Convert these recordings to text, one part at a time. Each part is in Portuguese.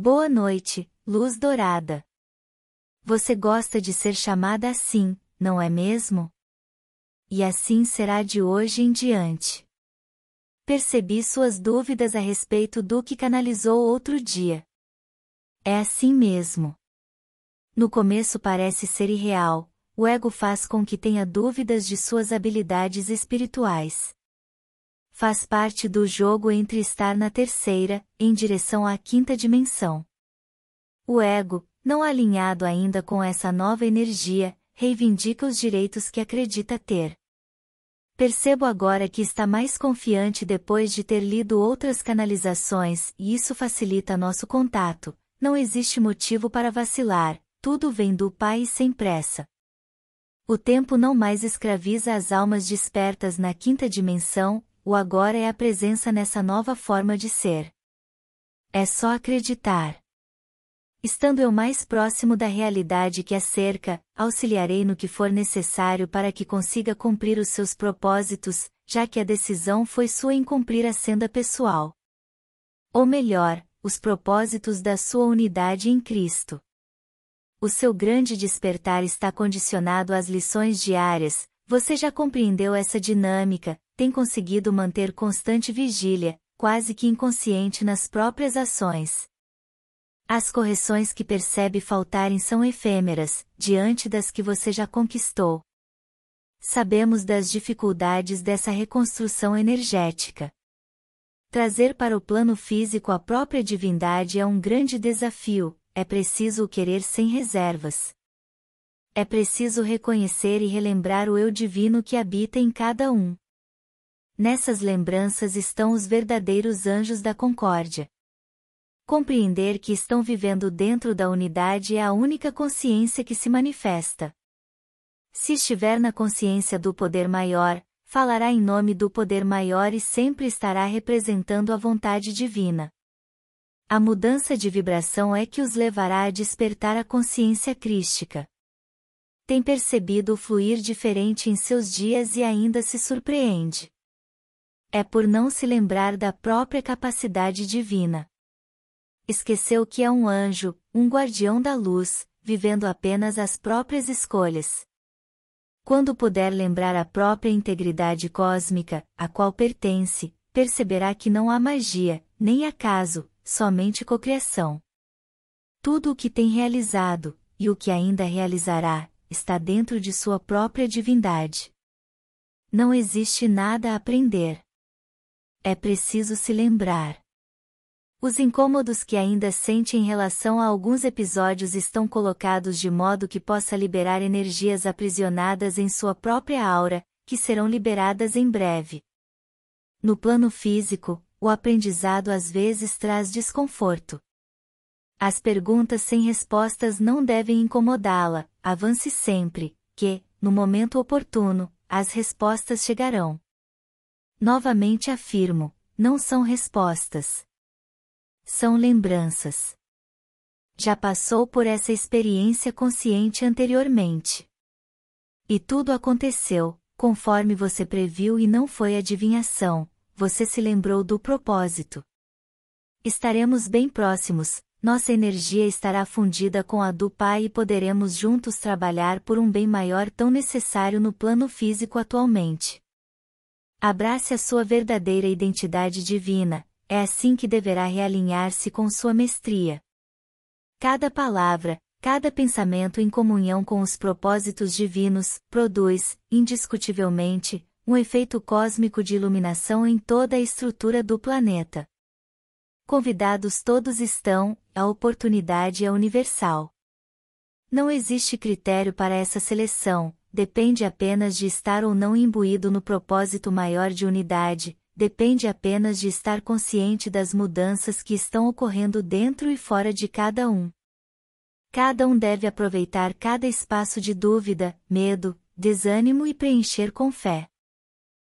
Boa noite, luz dourada. Você gosta de ser chamada assim, não é mesmo? E assim será de hoje em diante. Percebi suas dúvidas a respeito do que canalizou outro dia. É assim mesmo. No começo parece ser irreal, o ego faz com que tenha dúvidas de suas habilidades espirituais. Faz parte do jogo entre estar na terceira, em direção à quinta dimensão. O ego, não alinhado ainda com essa nova energia, reivindica os direitos que acredita ter. Percebo agora que está mais confiante depois de ter lido outras canalizações e isso facilita nosso contato. Não existe motivo para vacilar, tudo vem do Pai sem pressa. O tempo não mais escraviza as almas despertas na quinta dimensão, o agora é a presença nessa nova forma de ser. É só acreditar. Estando eu mais próximo da realidade que a cerca, auxiliarei no que for necessário para que consiga cumprir os seus propósitos, já que a decisão foi sua em cumprir a senda pessoal. Ou melhor, os propósitos da sua unidade em Cristo. O seu grande despertar está condicionado às lições diárias, você já compreendeu essa dinâmica, tem conseguido manter constante vigília, quase que inconsciente nas próprias ações. As correções que percebe faltarem são efêmeras, diante das que você já conquistou. Sabemos das dificuldades dessa reconstrução energética. Trazer para o plano físico a própria divindade é um grande desafio, é preciso o querer sem reservas. É preciso reconhecer e relembrar o eu divino que habita em cada um. Nessas lembranças estão os verdadeiros anjos da concórdia. Compreender que estão vivendo dentro da unidade é a única consciência que se manifesta. Se estiver na consciência do poder maior, falará em nome do poder maior e sempre estará representando a vontade divina. A mudança de vibração é que os levará a despertar a consciência crística. Tem percebido o fluir diferente em seus dias e ainda se surpreende. É por não se lembrar da própria capacidade divina esqueceu que é um anjo, um guardião da luz, vivendo apenas as próprias escolhas. Quando puder lembrar a própria integridade cósmica, a qual pertence, perceberá que não há magia, nem acaso, somente cocriação. Tudo o que tem realizado, e o que ainda realizará, está dentro de sua própria divindade. Não existe nada a aprender. É preciso se lembrar. Os incômodos que ainda sente em relação a alguns episódios estão colocados de modo que possa liberar energias aprisionadas em sua própria aura, que serão liberadas em breve. No plano físico, o aprendizado às vezes traz desconforto. As perguntas sem respostas não devem incomodá-la, avance sempre, que, no momento oportuno, as respostas chegarão. Novamente afirmo, não são respostas são lembranças. Já passou por essa experiência consciente anteriormente. E tudo aconteceu, conforme você previu e não foi adivinhação, você se lembrou do propósito. Estaremos bem próximos, nossa energia estará fundida com a do Pai e poderemos juntos trabalhar por um bem maior tão necessário no plano físico atualmente. Abrace a sua verdadeira identidade divina, é assim que deverá realinhar-se com sua mestria. Cada palavra, cada pensamento em comunhão com os propósitos divinos, produz, indiscutivelmente, um efeito cósmico de iluminação em toda a estrutura do planeta. Convidados todos estão, a oportunidade é universal. Não existe critério para essa seleção, depende apenas de estar ou não imbuído no propósito maior de unidade, depende apenas de estar consciente das mudanças que estão ocorrendo dentro e fora de cada um. Cada um deve aproveitar cada espaço de dúvida, medo, desânimo e preencher com fé.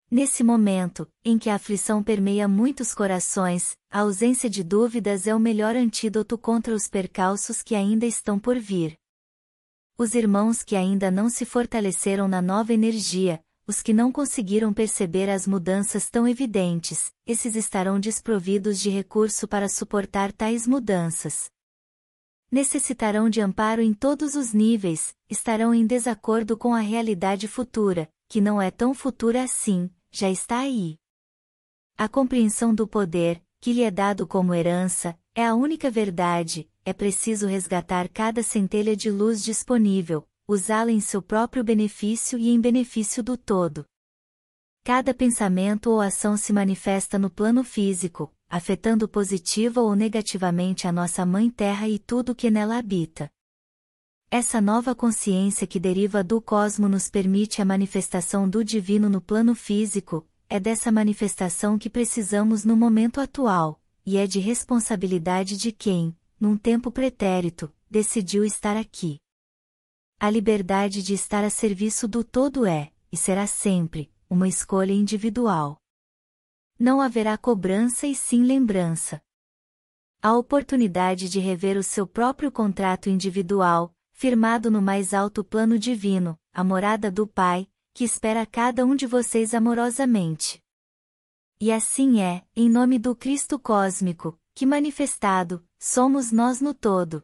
Nesse momento, em que a aflição permeia muitos corações, a ausência de dúvidas é o melhor antídoto contra os percalços que ainda estão por vir. Os irmãos que ainda não se fortaleceram na nova energia, os que não conseguiram perceber as mudanças tão evidentes, esses estarão desprovidos de recurso para suportar tais mudanças. Necessitarão de amparo em todos os níveis, estarão em desacordo com a realidade futura, que não é tão futura assim, já está aí. A compreensão do poder, que lhe é dado como herança, é a única verdade, é preciso resgatar cada centelha de luz disponível, usá-la em seu próprio benefício e em benefício do todo. Cada pensamento ou ação se manifesta no plano físico, afetando positiva ou negativamente a nossa Mãe Terra e tudo que nela habita. Essa nova consciência que deriva do cosmo nos permite a manifestação do divino no plano físico, é dessa manifestação que precisamos no momento atual, e é de responsabilidade de quem, num tempo pretérito, decidiu estar aqui. A liberdade de estar a serviço do todo é, e será sempre, uma escolha individual. Não haverá cobrança e sim lembrança. A oportunidade de rever o seu próprio contrato individual, firmado no mais alto plano divino, a morada do Pai, que espera cada um de vocês amorosamente. E assim é, em nome do Cristo cósmico, que manifestado, somos nós no todo,